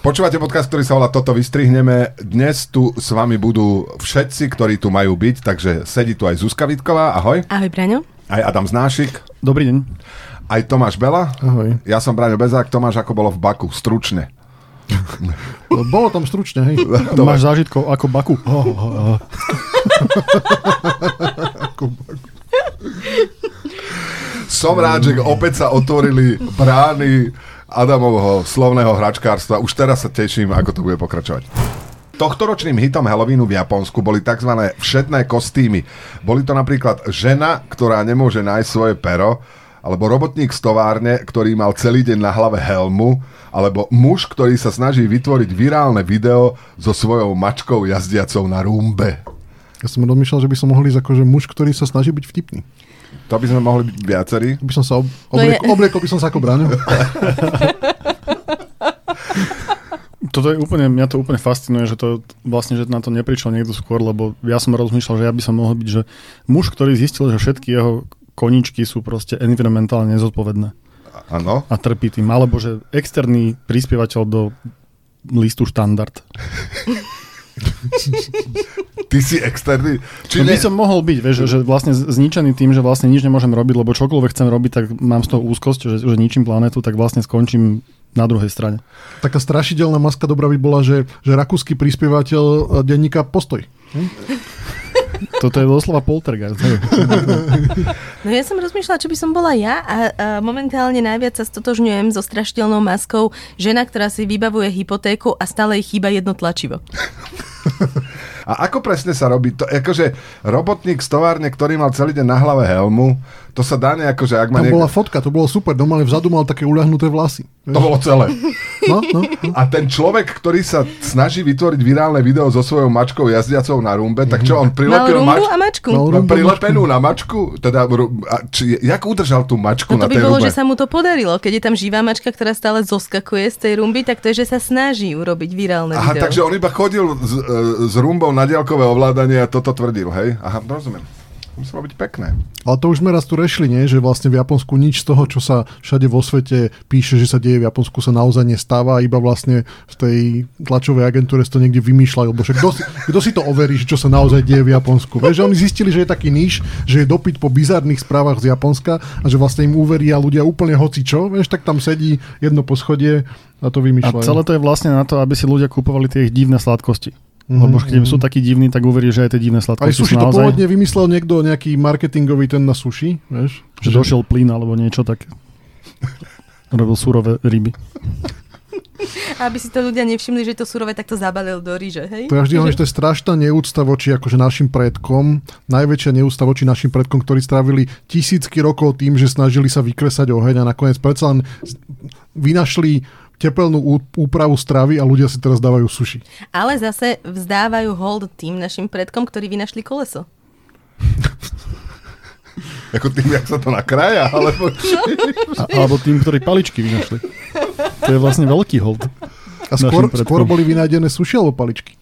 Počúvate podcast, ktorý sa volá Toto vystrihneme. Dnes tu s vami budú všetci, ktorí tu majú byť, takže sedí tu aj Zuzka Vitková, ahoj. Ahoj, Braňo. Aj Adam Znášik. Dobrý deň. Aj Tomáš Bela. Ahoj. Ja som Braňo Bezák, Tomáš ako bolo v Baku, stručne. No, bolo tam stručne, hej. Dobre. Máš zážitkov ako Baku. Oh, oh, oh. Som rád, že opäť sa otvorili brány Adamovho slovného hračkárstva. Už teraz sa teším, ako to bude pokračovať. Tohtoročným hitom Halloweenu v Japonsku boli tzv. všetné kostýmy. Boli to napríklad žena, ktorá nemôže nájsť svoje pero, alebo robotník z továrne, ktorý mal celý deň na hlave helmu, alebo muž, ktorý sa snaží vytvoriť virálne video so svojou mačkou jazdiacou na rumbe. Ja som rozmýšľal, že by som mohol ísť akože muž, ktorý sa snaží byť vtipný. To by sme mohli byť viacerí. By som sa ob- To obliekol, je- obliekol by som sa ako bráňo. Toto je úplne, mňa to úplne fascinuje, že to vlastne, že na to neprišiel niekto skôr, lebo ja som rozmýšľal, že ja by som mohol byť, že muž, ktorý zistil, že všetky jeho koničky sú proste environmentálne nezodpovedné Áno. a trpí tým, alebo že externý prispievateľ do listu štandard. Ty si externý. Či by som mohol byť, vieš, že, že vlastne zničený tým, že vlastne nič nemôžem robiť, lebo čokoľvek chcem robiť, tak mám z toho úzkosť, že, že ničím planetu, tak vlastne skončím na druhej strane. Taká strašidelná maska dobrá by bola, že, že rakúsky prispievateľ e, denníka Postoj. Toto je doslova poltergeist. No ja som rozmýšľala, čo by som bola ja a, a momentálne najviac sa stotožňujem so strašidelnou maskou žena, ktorá si vybavuje hypotéku a stále jej chýba jedno tlačivo. A ako presne sa robí to? Akože robotník z továrne, ktorý mal celý deň na hlave helmu, to sa dá nejako, že ak má Tam niek- bola fotka, to bolo super. Normálne vzadu mal také uľahnuté vlasy. To bolo celé. No, no. A ten človek, ktorý sa snaží vytvoriť virálne video so svojou mačkou jazdiacou na rumbe, tak čo, on prilepil rumbu mač- a mačku. Mal No, rumbu, prilepenú na mačku? Teda, či, jak udržal tú mačku No na to by tej bolo, rumbe? že sa mu to podarilo. Keď je tam živá mačka, ktorá stále zoskakuje z tej rumby, tak to je, že sa snaží urobiť virálne Aha, video. takže on iba chodil s, e, s rumbou na diaľkové ovládanie a toto tvrdil, hej? Aha, rozumiem. Muselo byť pekné. Ale to už sme raz tu rešli, nie? že vlastne v Japonsku nič z toho, čo sa všade vo svete píše, že sa deje v Japonsku, sa naozaj nestáva, iba vlastne v tej tlačovej agentúre si to niekde vymýšľajú. Lebo však kto si, kto si to overí, že čo sa naozaj deje v Japonsku? Vieš, že oni zistili, že je taký níž, že je dopyt po bizarných správach z Japonska a že vlastne im uveria ľudia úplne hoci čo, vieš, tak tam sedí jedno poschodie a to A vymýšľajú. celé to je vlastne na to, aby si ľudia kupovali tie ich divné sladkosti. Lebo keď sú takí divní, tak uverí, že aj tie divné Aj sladkosti sushi sú to naozaj, pôvodne vymyslel niekto, nejaký marketingový ten na sushi, vieš? že došiel plyn alebo niečo tak. Robil surové ryby. Aby si to ľudia nevšimli, že to surové, tak to zabalil do ríže, hej? To ja vždy hovorím, že to je strašná neúcta voči akože našim predkom, najväčšia neúcta voči našim predkom, ktorí strávili tisícky rokov tým, že snažili sa vykresať oheň a nakoniec predsa len vynašli tepelnú úpravu stravy a ľudia si teraz dávajú suši. Ale zase vzdávajú hold tým našim predkom, ktorí vynašli koleso. Ako tým, jak sa to nakrája, alebo... A, alebo tým, ktorí paličky vynašli. To je vlastne veľký hold. A skôr, skôr boli vynájdené suši alebo paličky.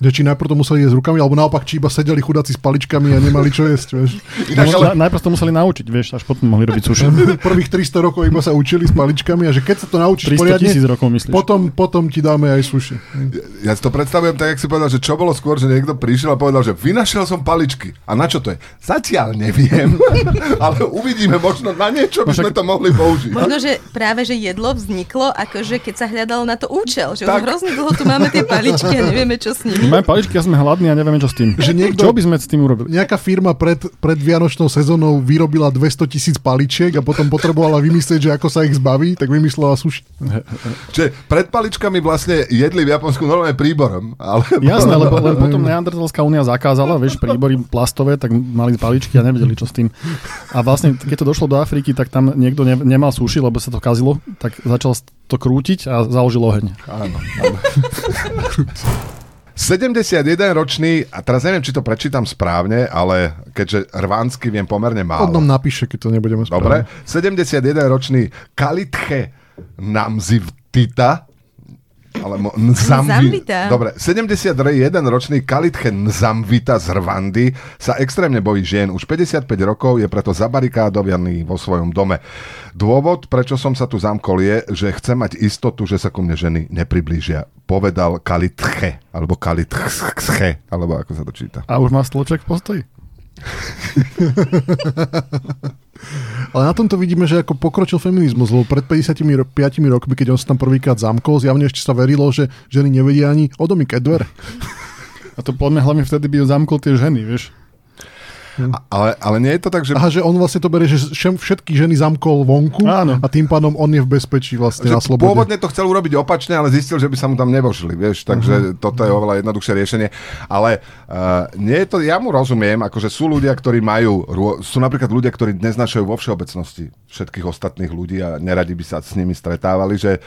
Že či najprv to museli jesť rukami, alebo naopak, či iba sedeli chudáci s paličkami a nemali čo jesť, vieš. Inak, ale, Na, najprv to museli naučiť, vieš, až potom mohli robiť suši. Prvých 300 rokov iba sa učili s paličkami a že keď sa to naučíš 300 poriadne, rokov myslíš. potom, potom ti dáme aj suši. ja si to predstavujem tak, jak si povedal, že čo bolo skôr, že niekto prišiel a povedal, že vynašiel som paličky. A na čo to je? Zatiaľ neviem, ale uvidíme, možno na niečo by No však- sme to mohli použiť. Možno, že práve, že jedlo vzniklo, akože keď sa hľadalo na to účel, že Tak. už hrozne dlho tu máme tie paličky a nevieme, čo s nimi. Máme paličky a sme hladní a nevieme, čo s tým. Že niekto- Čo by sme s tým urobili? Nejaká firma pred, pred Vianočnou sezónou vyrobila 200 tisíc paličiek a potom potrebovala vymyslieť, že ako sa ich zbaví, tak vymyslela suši. Čiže pred paličkami vlastne jedli v Japonsku normálne príborom. Ale... Jasné, lebo len potom Neandertalská únia zakázala, vieš, príbory plastové, tak mali paličky a nevedeli, čo s tým. A vlastne, keď to došlo do Afriky, tak tam niekto ne, nemal suši, lebo sa to kazilo, tak začal to krútiť a založil oheň. Áno, áno. 71 ročný, a teraz neviem, či to prečítam správne, ale keďže rvánsky viem pomerne málo. On nám napíše, keď to nebudeme Dobre, správne. 71 ročný Kalitche Namzivtita Ale mo- Nzamvi- Nzamvita. Dobre, 71 ročný Kalitche Nzamvita z Rwandy sa extrémne bojí žien. Už 55 rokov je preto zabarikádovaný vo svojom dome. Dôvod, prečo som sa tu zamkol, je, že chce mať istotu, že sa ku mne ženy nepriblížia. Povedal Kalitche, alebo Kalitche, alebo ako sa to číta. A už má stĺček v postoji? Ale na tomto vidíme, že ako pokročil feminizmus, lebo pred 55 rokmi, keď on sa tam prvýkrát zamkol, zjavne ešte sa verilo, že ženy nevedia ani odomykať dvere. A to podľa mňa hlavne vtedy by zamkol tie ženy, vieš. A, ale, ale nie je to tak, že... Aha, že on vlastne to berie, že všetky ženy zamkol vonku Áno. a tým pádom on je v bezpečí vlastne na že slobode. pôvodne to chcel urobiť opačne, ale zistil, že by sa mu tam nevošli, vieš, takže uh-huh. toto je oveľa jednoduchšie riešenie. Ale uh, nie je to, ja mu rozumiem, akože sú ľudia, ktorí majú, sú napríklad ľudia, ktorí neznašajú vo všeobecnosti všetkých ostatných ľudí a neradi by sa s nimi stretávali, že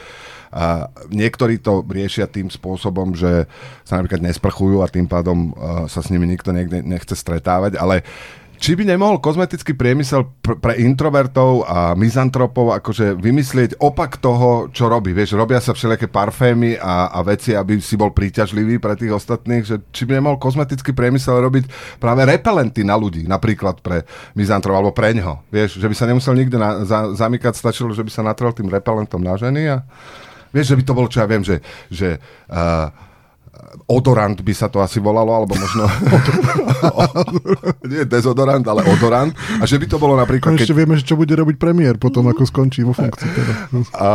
a niektorí to riešia tým spôsobom, že sa napríklad nesprchujú a tým pádom uh, sa s nimi nikto niekde nechce stretávať, ale či by nemohol kozmetický priemysel pr- pre introvertov a mizantropov akože vymyslieť opak toho, čo robí? Vieš, robia sa všelijaké parfémy a, a veci, aby si bol príťažlivý pre tých ostatných, že či by nemohol kozmetický priemysel robiť práve repelenty na ľudí, napríklad pre mizantrov alebo pre ňoho. Vieš, že by sa nemusel nikde na, za, zamykať, stačilo, že by sa natrel tým repelentom na ženy a vieš, že by to bolo, čo ja viem, že, že uh, odorant by sa to asi volalo, alebo možno... Nie dezodorant, ale odorant. A že by to bolo napríklad... Ešte vieme, že čo bude robiť premiér potom, ako skončí vo funkcii. Teda. A,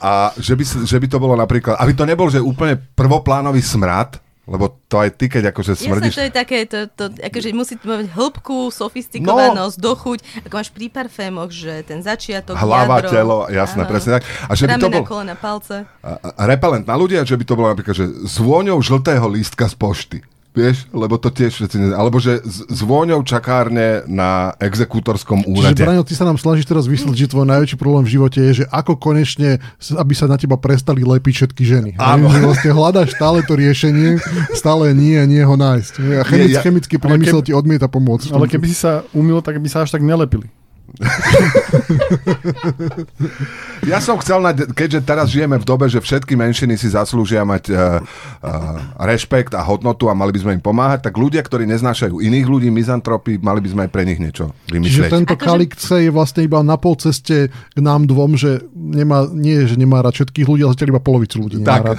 a že, by, že by to bolo napríklad... Aby to nebol, že úplne prvoplánový smrad, lebo to aj ty, keď akože Jasné, smrdíš... to je také, to, to, akože musí to mať hĺbku, sofistikovanosť, no. dochuť, ako máš pri parfémoch, že ten začiatok, Hlava, jadro, telo, jasné, áno. presne tak. A že by to bol kolena, palce. a, a repelent na ľudia, že by to bolo napríklad, že s vôňou žltého lístka z pošty. Vieš, lebo to tiež všetci ne... Alebo že s, s vôňou čakárne na exekútorskom Čiže úrade. Braňo, ty sa nám snažíš teraz vysvetliť, že tvoj najväčší problém v živote je, že ako konečne, aby sa na teba prestali lepiť všetky ženy. Áno. Že vlastne hľadáš stále to riešenie, stále nie nie ho nájsť. A chemic, ja- chemický priemysel ti odmieta pomôcť. Ale keby si sa umil, tak by sa až tak nelepili. Ja som chcel, na, keďže teraz žijeme v dobe, že všetky menšiny si zaslúžia mať uh, uh, rešpekt a hodnotu a mali by sme im pomáhať, tak ľudia, ktorí neznášajú iných ľudí, mizantropy, mali by sme aj pre nich niečo Čiže vymyslieť. tento Akože- Kalikce je vlastne iba na pol ceste k nám dvom, že nemá, nie, že nemá rád všetkých ľudí, ale zatiaľ iba polovicu ľudí nemá Tak. rád.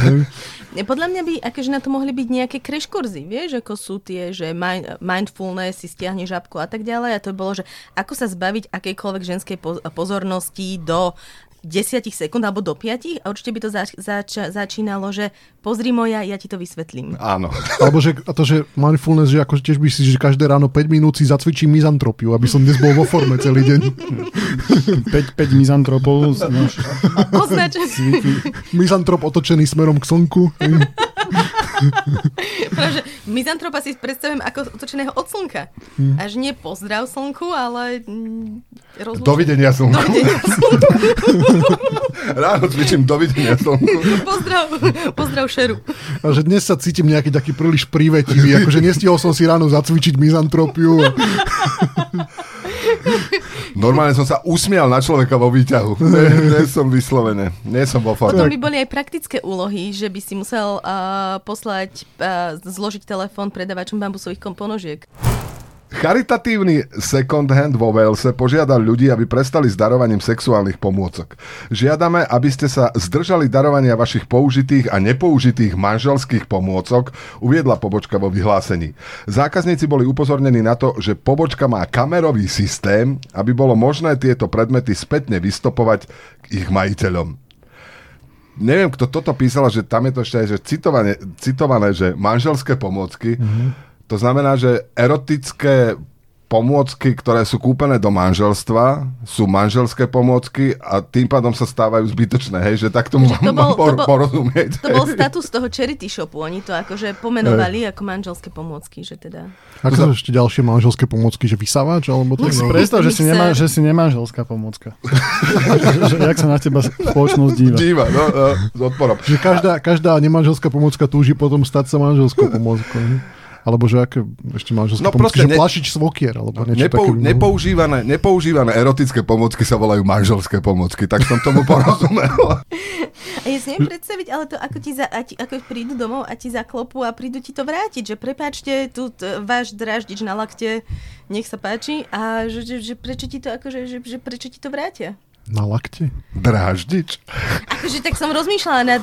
Ne, Podľa mňa by akože na to mohli byť nejaké crash kurzy, vieš, ako sú tie, že mind, mindfulness, si stiahne žabku a tak ďalej. A to bolo, že ako sa zbaviť akejkoľvek ženskej po- pozornosti do 10 sekúnd alebo do 5 a určite by to zač- zač- začínalo, že pozri moja, ja ti to vysvetlím. Áno. Alebo že, a to, že mindfulness, že ako tiež by si, že každé ráno 5 minút si zacvičím mizantropiu, aby som dnes bol vo forme celý deň. 5, 5 mizantropov. cviky. Mizantrop otočený smerom k slnku. Pretože mizantropa si predstavujem ako otočeného od slnka. Až nie pozdrav slnku, ale mm, rozlúčenie. Dovidenia slnku. Dovidenia slnku. Ráno cvičím dovidenia slnku. Pozdrav, pozdrav šeru. A že dnes sa cítim nejaký taký príliš privetivý, akože nestihol som si ráno zacvičiť mizantropiu. Normálne som sa usmial na človeka vo výťahu. Nie, nie som vyslovene. Nie som vo Potom forme. by boli aj praktické úlohy, že by si musel uh, poslať, uh, zložiť telefón predávačom bambusových komponožiek. Charitatívny second hand vo Walese požiadal ľudí, aby prestali s darovaním sexuálnych pomôcok. Žiadame, aby ste sa zdržali darovania vašich použitých a nepoužitých manželských pomôcok, uviedla pobočka vo vyhlásení. Zákazníci boli upozornení na to, že pobočka má kamerový systém, aby bolo možné tieto predmety spätne vystopovať k ich majiteľom. Neviem, kto toto písal, že tam je to ešte aj že citované, citované, že manželské pomôcky. Mm-hmm. To znamená, že erotické pomôcky, ktoré sú kúpené do manželstva, sú manželské pomôcky a tým pádom sa stávajú zbytočné, hej, že tak tomu Že mám, to bol- por, to bol- porozumieť. To bol status toho charity shopu. Oni to akože pomenovali ako manželské pomôcky, že teda... Ako sú ešte ďalšie manželské pomôcky, že vysávač? Alebo to, no, predstav, že si, nemá, že si nemanželská pomôcka. že, že, jak sa na teba spoločnosť díva. Díva, no, no, s odporom. že každá, každá nemanželská pomôcka túži potom stať sa manželskou pomôckou. Alebo že aké ešte manželské No no, pomocky, proste že ne- plašič svokier, alebo niečo Nepou, také. nepoužívané, nepoužívané erotické pomocky sa volajú manželské pomocky, tak som tomu porozumel. A ja si neviem predstaviť, ale to ako, ti za, a ti, ako prídu domov a ti zaklopú a prídu ti to vrátiť, že prepáčte, tu t, váš dráždič na lakte, nech sa páči a že, že, že prečo ti to akože, že, že prečo ti to vrátia? Na lakte? Dráždič. Akože tak som rozmýšľala na...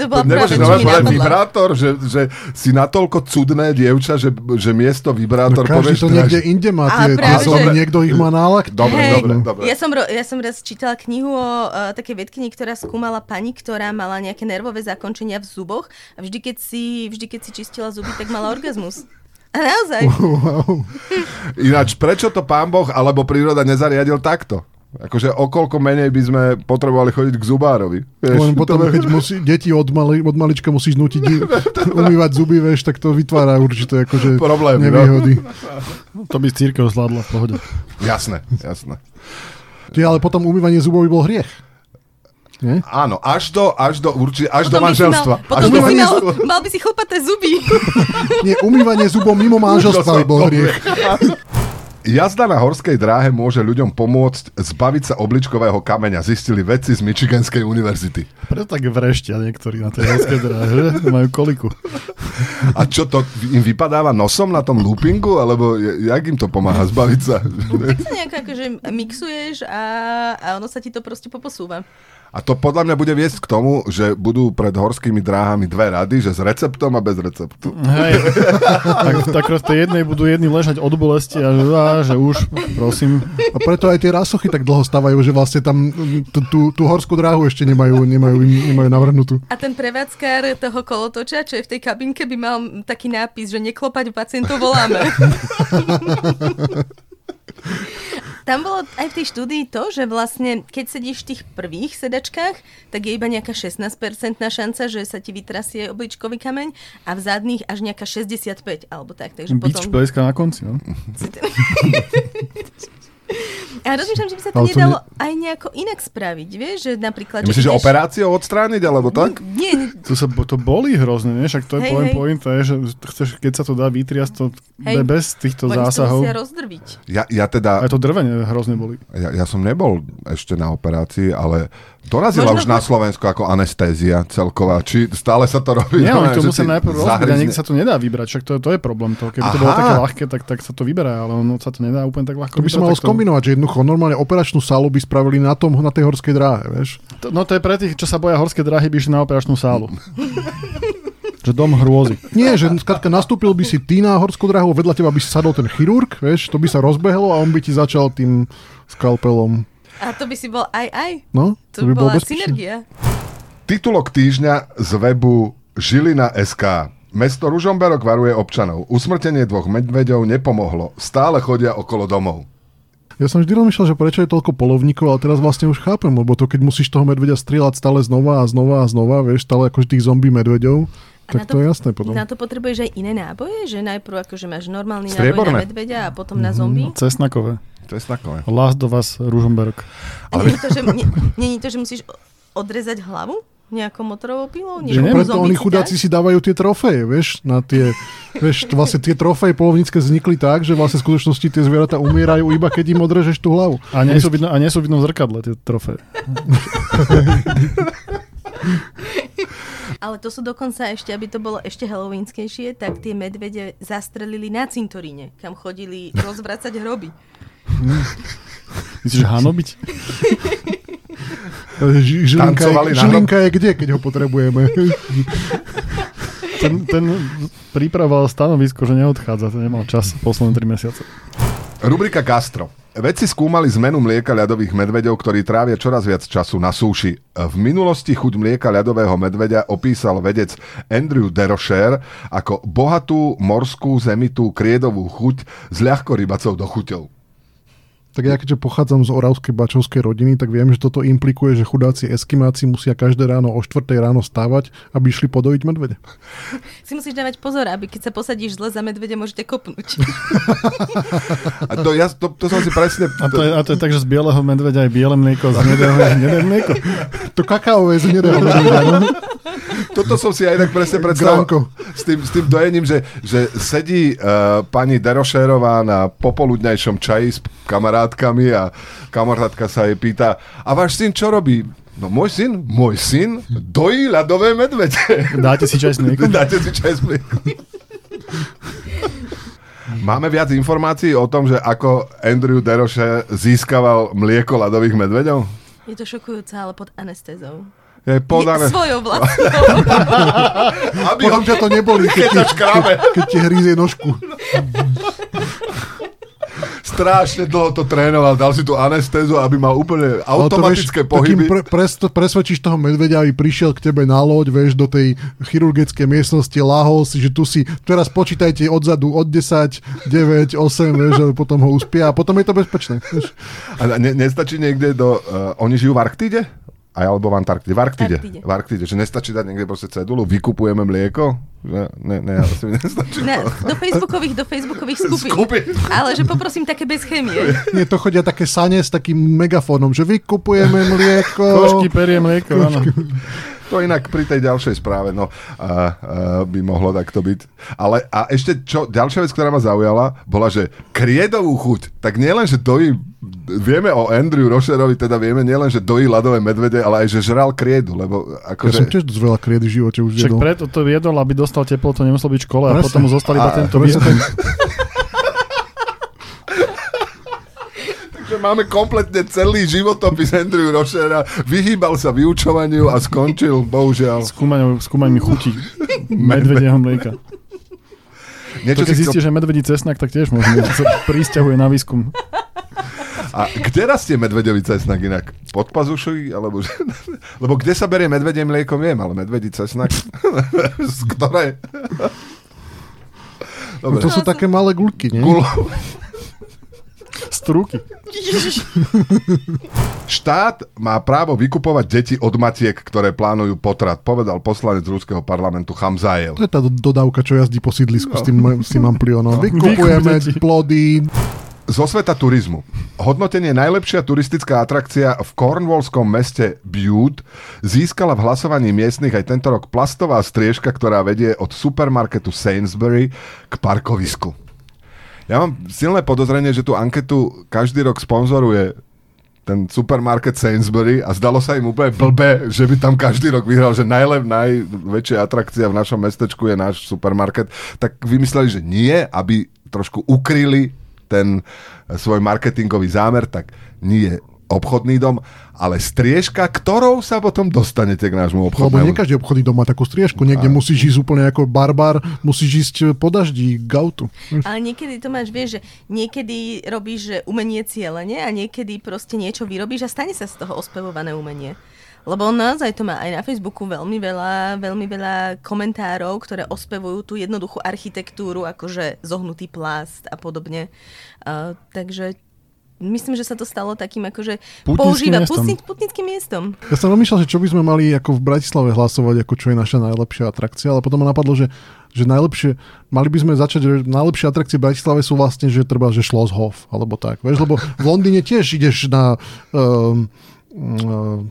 To bola Nemôžeš mi povedať vibrátor, že, že si natoľko cudné dievča, že, že miesto No, vibrátor každý povieš to dráž- niekde inde má A tie, tie práve, že- niekto ich má na lakte. Dobre, Hej, dobre, dobre. Ja som, ro- ja som raz čítala knihu o uh, takej vedkyni, ktorá skúmala pani, ktorá mala nejaké nervové zakončenia v zuboch a vždy keď, si, vždy, keď si čistila zuby, tak mala orgazmus. Naozaj. Wow. Ináč, prečo to pán Boh alebo príroda nezariadil takto? Akože o koľko menej by sme potrebovali chodiť k zubárovi. Len Vieš, potom, to- keď musí, deti od, mali, od malička musíš nutiť umývať zuby, vieš, tak to vytvára určité akože Problémy, no. nevýhody. To by církev zvládla v pohode. Jasné, jasné. Tie, ale potom umývanie zubov by bol hriech. Nie? Áno, až do, až do, urči, až do by si manželstva. Mal, potom až by do si mal, manželstva. mal by si chlpaté zuby. Nie, umývanie zubov mimo manželstva by bol Dobre. hriech. Jazda na horskej dráhe môže ľuďom pomôcť zbaviť sa obličkového kameňa, zistili vedci z Michiganskej univerzity. Preto tak vreštia niektorí na tej horskej dráhe, že? Majú koliku. A čo to im vypadáva nosom na tom loopingu, alebo je- jak im to pomáha zbaviť sa? tak sa nejako akože mixuješ a, a ono sa ti to proste poposúva. A to podľa mňa bude viesť k tomu, že budú pred horskými dráhami dve rady, že s receptom a bez receptu. Hej. Tak, tak v tej jednej budú jedni ležať od bolesti a že, á, že už, prosím. A preto aj tie rasochy tak dlho stávajú, že vlastne tam tú, tú, tú horskú dráhu ešte nemajú, nemajú, nemajú navrhnutú. A ten prevádzkár toho kolotoča, čo je v tej kabinke, by mal taký nápis, že neklopať pacientov voláme. Tam bolo aj v tej štúdii to, že vlastne keď sedíš v tých prvých sedačkách, tak je iba nejaká 16% šanca, že sa ti vytrasie obličkový kameň a v zadných až nejaká 65 alebo tak. Takže Bič potom... na konci, no. A rozmýšľam, že by sa to nedalo aj nejako inak spraviť, vieš? Že napríklad... Myslíš, že ideš- operáciou odstrániť, alebo tak? Nie, nie, To, sa, to bolí hrozne, nie? Však to je Hej, poviem, hej. pointa, je, že chceš, keď sa to dá vytriasť, to Hej. bez týchto oni to zásahov. musia rozdrviť. Ja, ja teda, Aj to drvenie hrozne boli. ja, ja som nebol ešte na operácii, ale dorazila Možno- už na Slovensku ako anestézia celková. Či stále sa to robí? Nie, to že musia ti najprv rozbiť a niekde sa to nedá vybrať, však to, to je problém. To. Keby to Aha. bolo také ľahké, tak, tak sa to vyberá, ale ono sa to nedá úplne tak ľahko To by sa malo to- skombinovať, že jednoducho normálne operačnú sálu by spravili na, tom, na tej horskej dráhe, vieš. To- No to je pre tých, čo sa boja horské dráhy, by išli na operačnú sálu. že dom hrôzy. Nie, že skrátka nastúpil by si ty na horskú dráhu, vedľa teba by si sadol ten chirurg, vieš, to by sa rozbehlo a on by ti začal tým skalpelom. A to by si bol aj aj. No, To, by bolo bola bezpečné. synergia. Titulok týždňa z webu Žilina SK. Mesto Ružomberok varuje občanov. Usmrtenie dvoch medveďov nepomohlo. Stále chodia okolo domov. Ja som vždy rozmýšľal, že prečo je toľko polovníkov, ale teraz vlastne už chápem, lebo to keď musíš toho medveďa strieľať stále znova a znova a znova, vieš, stále akože tých zombie medveďov, tak to je jasné potom. Na to potrebuješ aj iné náboje? Že najprv akože máš normálny náboj Strieborné. na medveďa a potom na zombie? Cesnakové. To je takové. Last do vás, Ružomberok. Ale nie je to, že, nie, nie to, že musíš odrezať hlavu nejakou motorovou pilou? Že Niekomu preto oni si chudáci si dávajú tie trofeje, vieš, na tie, vieš, vlastne tie trofeje polovnícke vznikli tak, že vlastne v skutočnosti tie zvieratá umierajú iba keď im odrežeš tú hlavu. A nie sú vidno, a nie sú vidno v zrkadle tie trofeje. Ale to sú dokonca ešte, aby to bolo ešte halloweenskejšie, tak tie medvede zastrelili na cintoríne, kam chodili rozvracať hroby. Myslíš, že hanobiť? Ži- Žilinka, je, žilinka je kde, keď ho potrebujeme? Ten, ten pripravoval stanovisko, že neodchádza, to nemal čas posledné 3 mesiace. Rubrika Gastro. Vedci skúmali zmenu mlieka ľadových medveďov, ktorí trávia čoraz viac času na súši. V minulosti chuť mlieka ľadového medveďa opísal vedec Andrew Derocher ako bohatú, morskú, zemitú, kriedovú chuť s ľahko rybacou dochuťou. Tak ja keďže pochádzam z oravskej bačovskej rodiny, tak viem, že toto implikuje, že chudáci eskimáci musia každé ráno o 4 ráno stávať, aby išli podojiť medvede. Si musíš dávať pozor, aby keď sa posadíš zle za medvede, môžete kopnúť. A to, ja, to, to som si presne... A to, je, a to je tak, že z bieleho medveďa aj biele mlieko, z hnedého je hnedé mlieko. To kakaové z hnedého medveďa, no? Toto som si aj tak presne predstavil Gránko. s tým, s tým dojením, že, že sedí uh, pani Derošérová na popoludňajšom čaji s kamarátkami a kamarátka sa jej pýta, a váš syn čo robí? No môj syn, môj syn dojí ľadové medvede. Dáte si čaj s mliekom? Dáte si čaj s mliekom. Máme viac informácií o tom, že ako Andrew Deroše získaval mlieko ľadových medveďov? Je to šokujúce, ale pod anestézou. Je podané. Je svojou vlastnou. Aby ho to neboli, keď, keď keď ti hrízie nožku. Strašne dlho to trénoval, dal si tú anestézu, aby mal úplne to, automatické vieš, pohyby. Pre, pres, presvedčíš toho medveďa, aby prišiel k tebe na loď, vieš, do tej chirurgickej miestnosti, lahol si, že tu si, teraz počítajte odzadu od 10, 9, 8, vieš, a potom ho uspia a potom je to bezpečné. Vieš. A ne, nestačí niekde do... Uh, oni žijú v Arktíde? Aj alebo v Antarktide? V Arktide. Arktide. V Arktide. Že nestačí dať niekde proste cedulu, vykupujeme mlieko? Že, ne, ne, asi mi nestačí. Na, do facebookových, do facebookových skupín. Skupín. Ale že poprosím také bez chémie. Nie, to chodia také sane s takým megafónom, že vykupujeme mlieko. Košky, perie mlieko, áno. To inak pri tej ďalšej správe, no, a, a, by mohlo takto byť. Ale a ešte čo, ďalšia vec, ktorá ma zaujala, bola, že kriedovú chuť, tak nielen, že dojí, vieme o Andrew Rocherovi, teda vieme nielen, že dojí ľadové medvede, ale aj, že žral kriedu, lebo Ja akože... som tiež dosť veľa kriedy v živote už Však jedol. preto to jedol, aby dostal teplotu, nemusel byť v škole a Presne. potom mu zostal iba A, tento výskum. Máme kompletne celý životopis Andrew Rochera, vyhýbal sa vyučovaniu a skončil, bohužiaľ. Skúmaním, skúmaním chuti medvedieho mlieka. Niečo To keď si zistíš, chcel... že medvedí cesnak, tak tiež možno sa prísťahuje na výskum. A kde rastie medvedový cesnak inak? Pod pazušovi? Alebo... že- Lebo kde sa berie medvedie mlieko, viem, ale medvedí cesnak? Z ktoré? No, to sú také malé guľky, nie? Gulo. Strúky. Štát má právo vykupovať deti od matiek, ktoré plánujú potrat, povedal poslanec ruského parlamentu Chamzajev. To je tá do- dodávka, čo jazdí po sídlisku s tým, s tým amplionom. Výkup Vykupujeme plody. Zo sveta turizmu. Hodnotenie najlepšia turistická atrakcia v cornwallskom meste Bute získala v hlasovaní miestnych aj tento rok plastová striežka, ktorá vedie od supermarketu Sainsbury k parkovisku. Ja mám silné podozrenie, že tú anketu každý rok sponzoruje ten supermarket Sainsbury a zdalo sa im úplne blbé, že by tam každý rok vyhral, že najlep, najväčšia atrakcia v našom mestečku je náš supermarket, tak vymysleli, že nie, aby trošku ukryli ten svoj marketingový zámer, tak nie obchodný dom, ale striežka, ktorou sa potom dostanete k nášmu Lebo obchodnému. nie každý obchodný dom má takú striežku. Niekde musíš ísť úplne ako barbar, musíš ísť po daždi k autu. Ale niekedy to máš, vieš, že niekedy robíš že umenie cieľene a niekedy proste niečo vyrobíš a stane sa z toho ospevované umenie. Lebo naozaj to má aj na Facebooku veľmi veľa, veľmi veľa komentárov, ktoré ospevujú tú jednoduchú architektúru, akože zohnutý plast a podobne. Uh, takže myslím, že sa to stalo takým akože Putnickým používa miestom. putni, putnickým miestom. Ja som rozmýšľal, že čo by sme mali ako v Bratislave hlasovať, ako čo je naša najlepšia atrakcia, ale potom ma napadlo, že, že najlepšie, mali by sme začať, že najlepšie atrakcie v Bratislave sú vlastne, že treba, že Schlosshof, alebo tak. Vieš, lebo v Londýne tiež ideš na um, um,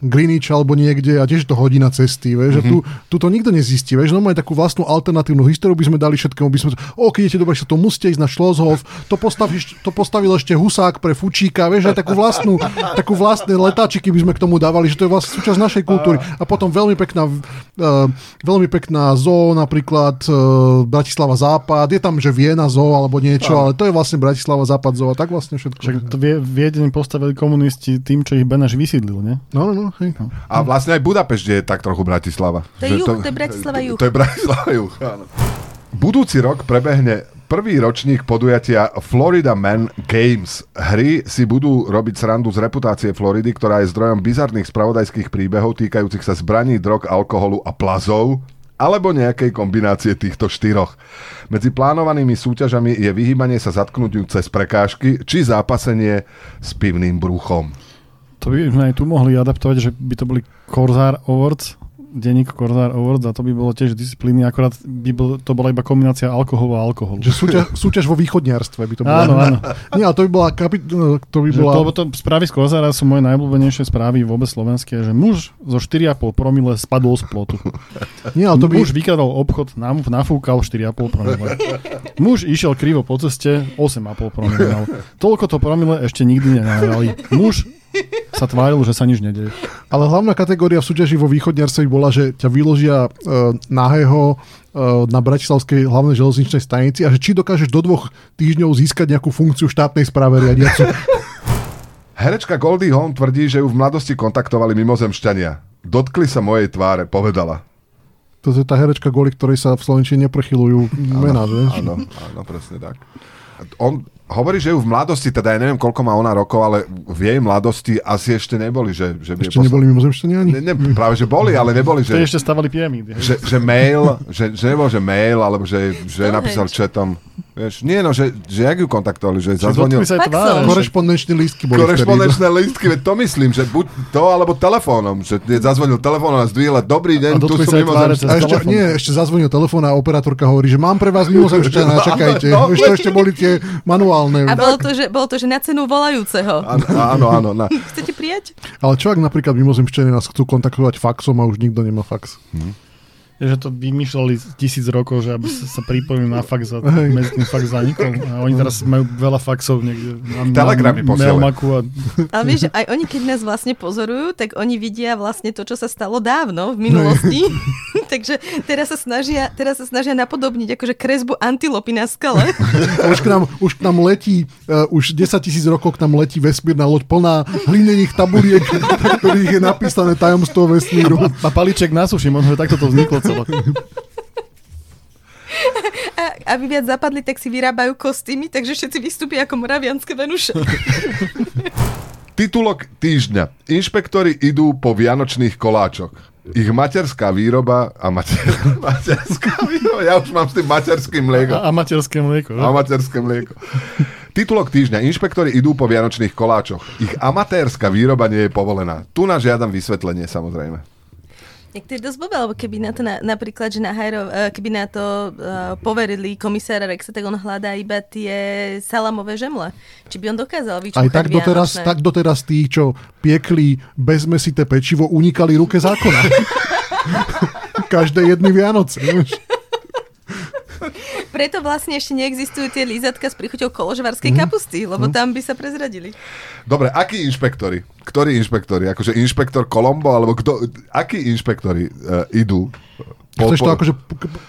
Greenwich alebo niekde a tiež je to hodina cesty, vieš, mm-hmm. tu, tu to nikto nezistí, vieš, no takú vlastnú alternatívnu históriu by sme dali všetkému, by sme, o, keď idete do Bratislava, to musíte ísť na Schlosshof, to, postaví, to postavil ešte Husák pre Fučíka, vieš, aj takú vlastnú, takú vlastné letáčiky by sme k tomu dávali, že to je vlastne súčasť našej kultúry. A potom veľmi pekná, uh, veľmi pekná zoo, napríklad uh, Bratislava Západ, je tam, že Viena zoo alebo niečo, ale to je vlastne Bratislava Západ zoo a tak vlastne všetko. Však to vie, Viedeň postavili komunisti tým, čo ich Benáš vysídlil, ne? No, no, no, hej. A vlastne aj Budapešť je tak trochu Bratislava. To je juh, to je Bratislava juh. To je Bratislava juh, áno. Budúci rok prebehne prvý ročník podujatia Florida Man Games. Hry si budú robiť srandu z reputácie Floridy, ktorá je zdrojom bizarných spravodajských príbehov týkajúcich sa zbraní, drog, alkoholu a plazov. alebo nejakej kombinácie týchto štyroch. Medzi plánovanými súťažami je vyhýbanie sa zatknutiu cez prekážky či zápasenie s pivným bruchom. To by sme aj tu mohli adaptovať, že by to boli Corsar Awards, denník Corsar Awards a to by bolo tiež disciplíny, akorát by bol, to bola iba kombinácia alkoholu a alkoholu. Že súťaž, súťaž vo východniarstve by to bolo. Áno, áno. Nie, ale to by bola, kapi- to by bola... to, to správy z Kozara sú moje najobľúbenejšie správy vôbec slovenské, že muž zo 4,5 promile spadol z plotu. Nie, ale to by... Muž vykradol obchod, nám nafúkal 4,5 promile. Muž išiel krivo po ceste, 8,5 promile. Toľko to promile ešte nikdy nenajali. Muž sa tváril, že sa nič nedeje. Ale hlavná kategória v súťaži vo východniarstve by bola, že ťa vyložia uh, nahého uh, na Bratislavskej hlavnej železničnej stanici a že či dokážeš do dvoch týždňov získať nejakú funkciu štátnej správe riadiacu. Herečka Goldie Hawn tvrdí, že ju v mladosti kontaktovali mimozemšťania. Dotkli sa mojej tváre, povedala. To je tá herečka Goli, ktorej sa v Slovenčine neprechylujú mená, vieš? Áno, áno, presne tak. On hovorí, že ju v mladosti, teda ja neviem, koľko má ona rokov, ale v jej mladosti asi ešte neboli, že, že Ešte neboli mimozemšťania ani? Ne, ne, práve, že boli, ale neboli, že, ešte stavali pyramídy. že, že mail, že, že nebol, že mail, alebo že, že napísal chatom. Vieš, nie no, že, že jak ju kontaktovali, že zazvonil... sa. Korešpondenčné lístky boli. Korešpondenčné listky, veď to myslím, že buď to, alebo telefónom, že zazvonil telefónom a zdvihla, dobrý A deň, tu mimozemšťania. cez A ešte, telefón. nie, ešte zazvonil telefón a operátorka hovorí, že mám pre vás mimozemšťana, čakajte. No, Ešte, ešte boli tie manuálne. A bolo to, že, bolo to, že na cenu volajúceho. Áno, áno, áno. Na. Chcete prijať? Ale čo ak napríklad mimozemšťania nás chcú kontaktovať faxom a už nikto nemá fax? Je, že to vymýšľali tisíc rokov, že aby sa, pripojili na fax a medzi tým fax zanikol. A oni teraz majú veľa faxov niekde na, Telegramy na posielajú. a Ale vieš, aj oni, keď nás vlastne pozorujú, tak oni vidia vlastne to, čo sa stalo dávno v minulosti. Takže teraz sa snažia, teraz sa snažia napodobniť akože kresbu antilopy na skale. A už k nám, už k nám letí, uh, už 10 tisíc rokov k nám letí vesmírna loď plná hlinených tabuliek, na ktorých je napísané tajomstvo vesmíru. a paliček na suši, možno, že takto to vzniklo celé. A aby viac zapadli, tak si vyrábajú kostýmy, takže všetci vystúpia ako moravianské venuše. Titulok týždňa. Inšpektori idú po vianočných koláčoch. Ich materská výroba a mater, materská výroba, ja už mám s tým materským mliekom. A amatérske mlieko. že? Amatérske mlieko. Titulok týždňa. Inšpektori idú po vianočných koláčoch. Ich amatérska výroba nie je povolená. Tu na žiadam vysvetlenie, samozrejme. Jak to je dosť blbé, lebo keby na to na, napríklad, že na Hajro, eh, keby na to uh, poverili komisára Rexa, tak on hľadá iba tie salamové žemle. Či by on dokázal vyčúchať Aj tak doteraz, vianočné. tak doteraz tí, čo piekli bezmesité pečivo, unikali ruke zákona. Každé jedny Vianoce. Preto vlastne ešte neexistujú tie lízatka s príchuťou koložvarskej Mhm. kapusty, lebo tam by sa prezradili. Dobre, akí inšpektori? Ktorí inšpektori? Akože inšpektor Kolombo, alebo kto? Akí inšpektori uh, idú? Chceš to akože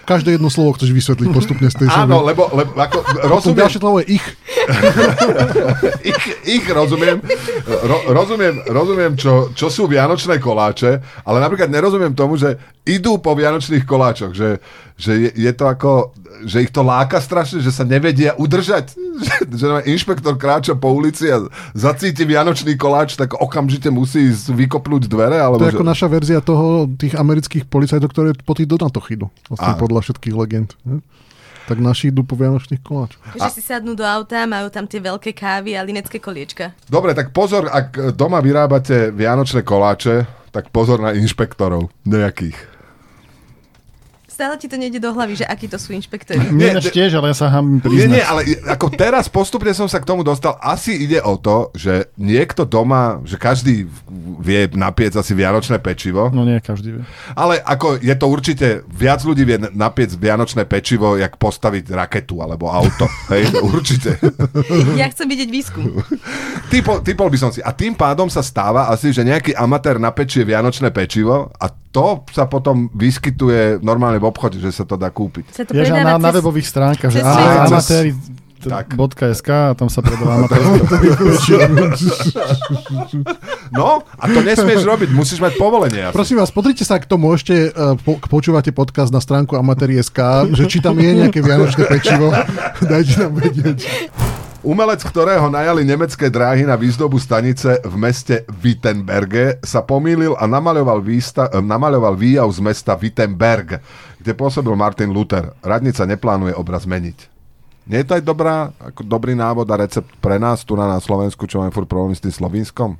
každé jedno slovo chceš vysvetliť postupne z tej Áno, soby. lebo, lebo ako, rozumiem, ďalšie slovo je ich. ich, ich rozumiem, ro, rozumiem, rozumiem čo, čo sú vianočné koláče, ale napríklad nerozumiem tomu, že idú po vianočných koláčoch, že, že je, je to ako, že ich to láka strašne, že sa nevedia udržať, že, že inšpektor kráča po ulici a zacíti vianočný koláč, tak okamžite musí ísť vykopnúť dvere, alebo To je že... ako naša verzia toho, tých amerických policajtov, ktoré po tých donatoch idú. Vlastne podľa všetkých legend. ne? Tak naši idú po vianočných koláčoch. Že si sadnú do auta, majú tam tie veľké kávy a linecké koliečka. Dobre, tak pozor, ak doma vyrábate vianočné koláče, tak pozor na inšpektorov nejakých. Stále ti to nejde do hlavy, že akí to sú inšpektori. Nie, de- tiež, ale ja sa hám Nie, priznať. nie, ale ako teraz postupne som sa k tomu dostal. Asi ide o to, že niekto doma, že každý vie napiec asi vianočné pečivo, No nie, každý vie. ale ako je to určite, viac ľudí vie napiec vianočné pečivo, jak postaviť raketu alebo auto. Hej, určite. Ja chcem vidieť výskum. Typol, typol by som si. A tým pádom sa stáva asi, že nejaký amatér napečie vianočné pečivo a to sa potom vyskytuje normálne v obchode, že sa to dá kúpiť. Sa to predáva na, na cez- webových stránkach, že amatéri Tak. .sk a tam sa predáva. No, a to nesmieš robiť, musíš mať povolenie. Asi. Prosím vás, pozrite sa, ak to môžete, uh, po, počúvate podcast na stránku amatéri.sk, že či tam je nejaké vianočné pečivo, dajte nám vedieť. Umelec, ktorého najali nemecké dráhy na výzdobu stanice v meste Wittenberge, sa pomýlil a namaľoval, výsta- eh, namaľoval výjav z mesta Wittenberg, kde pôsobil Martin Luther. Radnica neplánuje obraz meniť. Nie je to aj dobrá, ako dobrý návod a recept pre nás tu na, na Slovensku, čo máme furt problém s tým Slovinskom?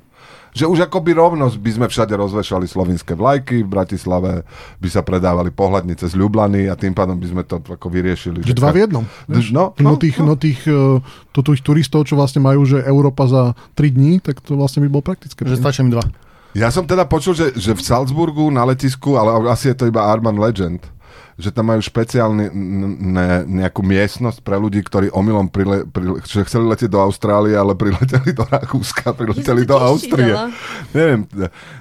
Že už akoby rovnosť by sme všade rozvešali slovinské vlajky, v Bratislave by sa predávali pohľadnice z Ľublany a tým pádom by sme to ako vyriešili. Že dva v jednom. Vieš, no, no, tých, no. tých, eh, to, tých turistov, čo vlastne majú, že Európa za 3 dní, tak to vlastne by bolo praktické. Že stačí mi dva. Ja som teda počul, že, že v Salzburgu na letisku, ale asi je to iba Arman Legend, že tam majú špeciálne ne, nejakú miestnosť pre ľudí, ktorí omylom prile, prile, že chceli letieť do Austrálie, ale prileteli do Rakúska, prileteli do Austrie. Neviem,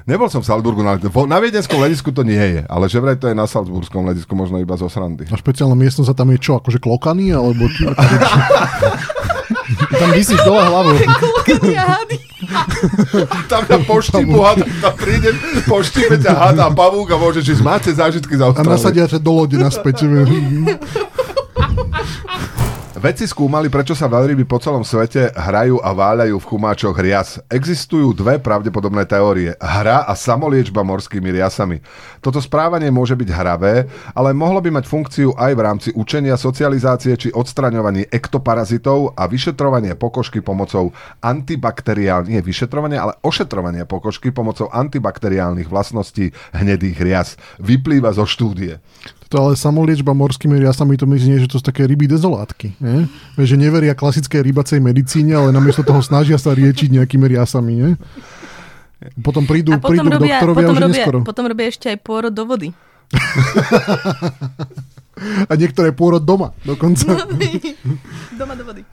nebol som v Salzburgu na. Na viedenskom letisku to nie je, ale že vraj to je na Salzburskom letisku, možno iba zo srandy. A špeciálna miestnosť a tam je čo, akože klokany, alebo... tam vysíš dole hlavu. A hady. tam na poštipu hada, tam príde, poštipe ťa hada a pavúk a môžeš ísť, máte zážitky z A Austrálie. nasadia ťa do lode naspäť. Vedci skúmali, prečo sa veľryby po celom svete hrajú a váľajú v chumáčoch rias. Existujú dve pravdepodobné teórie. Hra a samoliečba morskými riasami. Toto správanie môže byť hravé, ale mohlo by mať funkciu aj v rámci učenia, socializácie či odstraňovanie ektoparazitov a vyšetrovanie pokožky pomocou antibakteriálnych, nie vyšetrovanie, ale ošetrovanie pokožky pomocou antibakteriálnych vlastností hnedých rias. Vyplýva zo štúdie. To ale samoliečba morskými riasami to myslí, že to sú také ryby dezolátky. Nie? Že neveria klasickej rybacej medicíne, ale namiesto toho snažia sa riečiť nejakými riasami. Nie? Potom prídu, A potom prídu robia, doktorovia potom, už robia, neskoro. potom robia ešte aj pôrod do vody. A niektoré pôrod doma dokonca. Doma do vody.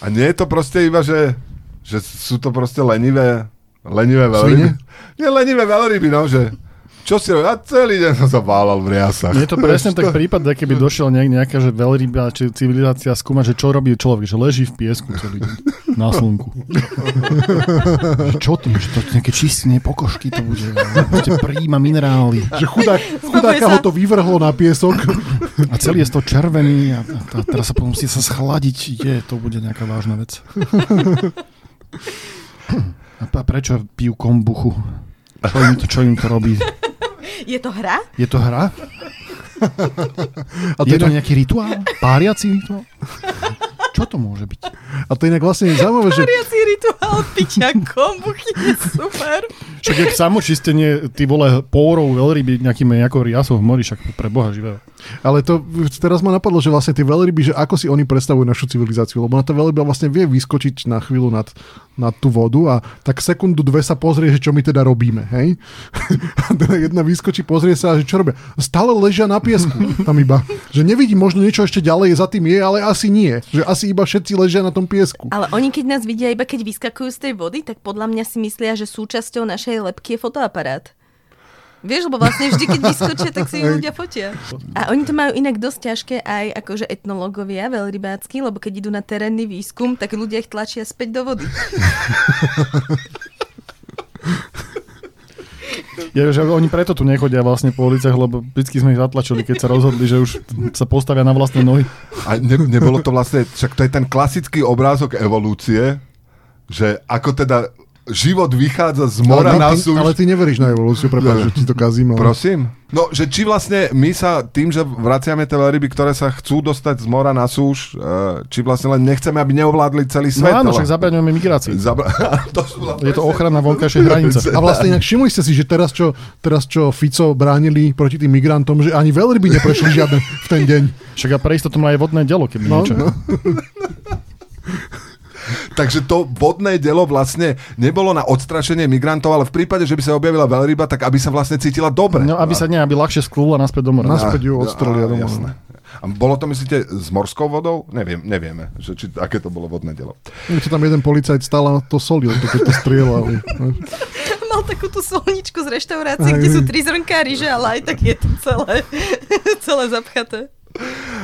A nie je to proste iba, že, že sú to proste lenivé, lenivé veľryby. Nie, lenivé veľryby, no, že čo si robil? A celý deň som sa válal v riasach. Je to presne tak prípad, keby došiel nejak, nejaká že veľryba či civilizácia skúmať, že čo robí človek, že leží v piesku celý deň na slnku. že čo tým, že to nejaké čistenie pokožky to bude, že príjma minerály že chudák, chudáka ho to vyvrhlo na piesok. a celý je z toho červený a, a, a teraz sa musí sa schladiť, je, to bude nejaká vážna vec. A, a prečo pijú kombuchu? Čo im to, čo im to robí? Je to hra? Je to hra? A to, Je to nejaký rituál? Páriaci rituál? Čo to môže byť? a to inak vlastne je zaujímavé, že Pariaci rituál piťa kombuchy je super. Však jak samočistenie, ty vole, pórov veľryby nejakým nejakou riasou v mori, však pre Boha živého. Ale to teraz ma napadlo, že vlastne tie veľryby, že ako si oni predstavujú našu civilizáciu, lebo na tá veľryba vlastne vie vyskočiť na chvíľu nad, nad tú vodu a tak sekundu, dve sa pozrie, že čo my teda robíme, hej? A teda jedna vyskočí, pozrie sa, že čo robia. Stále ležia na piesku tam iba. Že nevidí, možno niečo ešte ďalej za tým je, ale asi nie. Že asi iba všetci ležia na tom piesku. Ale oni keď nás vidia iba keď vyskakujú z tej vody, tak podľa mňa si myslia, že súčasťou našej lepky je fotoaparát. Vieš, lebo vlastne vždy, keď vyskočia, tak si ľudia fotia. A oni to majú inak dosť ťažké aj akože etnológovia veľrybácky, lebo keď idú na terénny výskum, tak ľudia ich tlačia späť do vody. Je, že oni preto tu nechodia vlastne po uliciach, lebo vždy sme ich zatlačili, keď sa rozhodli, že už sa postavia na vlastné nohy. A ne, nebolo to vlastne, však to je ten klasický obrázok evolúcie, že ako teda život vychádza z mora ale, na ty, súž. ale ty neveríš na evolúciu, prepáč, že ti to kazím. Ale... Prosím? No, že či vlastne my sa tým, že vraciame tie ryby, ktoré sa chcú dostať z mora na súž, eh, či vlastne len nechceme, aby neovládli celý No svet. áno, ale- však zabraňujeme migrácii. Zabra- to vlastne- Je to ochrana vonkajšej hranice. A vlastne inak všimli ste si, že teraz čo, teraz čo Fico bránili proti tým migrantom, že ani veľryby neprešli žiadne v ten deň. Však a pre istotu má aj vodné dielo, keby No, niečo. no. Takže to vodné dielo vlastne nebolo na odstrašenie migrantov, ale v prípade, že by sa objavila veľryba, tak aby sa vlastne cítila dobre. No, aby sa nie, aby ľahšie sklula naspäť do mora. Naspäť ju odstrelia domov. jasné. A bolo to, myslíte, s morskou vodou? Neviem, nevieme, že, či, aké to bolo vodné dielo. Čo tam jeden policajt stál a to solil, to keď to strieľali. Mal takú tú solničku z reštaurácie, Aj. kde sú tri zrnká ryže, ale aj tak je to celé, celé zapchaté.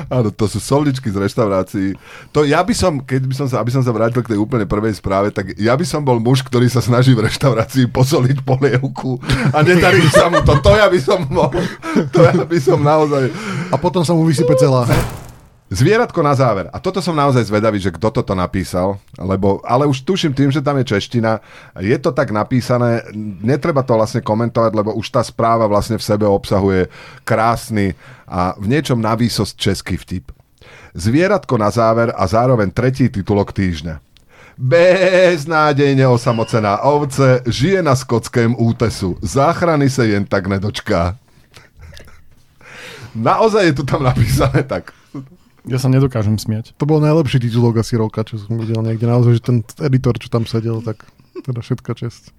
Áno, to sú solničky z reštaurácií. To ja by som, keď by som sa, aby som sa vrátil k tej úplne prvej správe, tak ja by som bol muž, ktorý sa snaží v reštaurácii posoliť polievku a nedarí sa mu to. To ja by som bol. To ja by som naozaj... A potom sa mu vysype celá. Zvieratko na záver. A toto som naozaj zvedavý, že kto toto napísal, lebo, ale už tuším tým, že tam je čeština. Je to tak napísané, netreba to vlastne komentovať, lebo už tá správa vlastne v sebe obsahuje krásny a v niečom na výsosť český vtip. Zvieratko na záver a zároveň tretí titulok týždňa. Beznádejne osamocená ovce žije na skotském útesu. Záchrany sa jen tak nedočká. Naozaj je to tam napísané tak. Ja sa nedokážem smiať. To bol najlepší titulok asi roka, čo som videl niekde. Naozaj, že ten editor, čo tam sedel, tak teda všetka čest.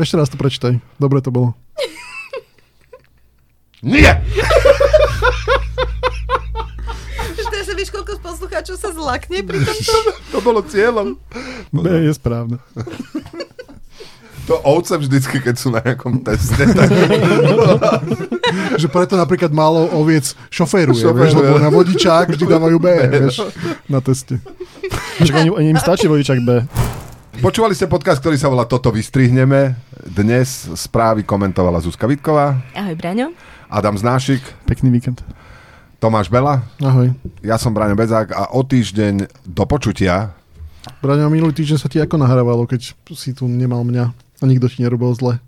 Ešte raz to prečítaj. Dobre to bolo. Nie! Teraz sa vieš, koľko poslucháčov sa zlakne pri tomto? To bolo cieľom. B je správne. To ovce vždycky, keď sú na nejakom teste. Tak... že preto napríklad málo oviec šoféruje, Šoféruje. vieš, lebo na vodičák vždy dávajú B, vieš, na teste. Však oni, im stačí vodičak B. Počúvali ste podcast, ktorý sa volá Toto vystrihneme. Dnes správy komentovala Zuzka Vitková, Ahoj, Braňo. Adam Znášik, Pekný víkend. Tomáš Bela, Ahoj. ja som Braňo Bezák a o týždeň do počutia. Braňo, minulý týždeň sa ti ako nahrávalo, keď si tu nemal mňa a nikto ti nerobil zle?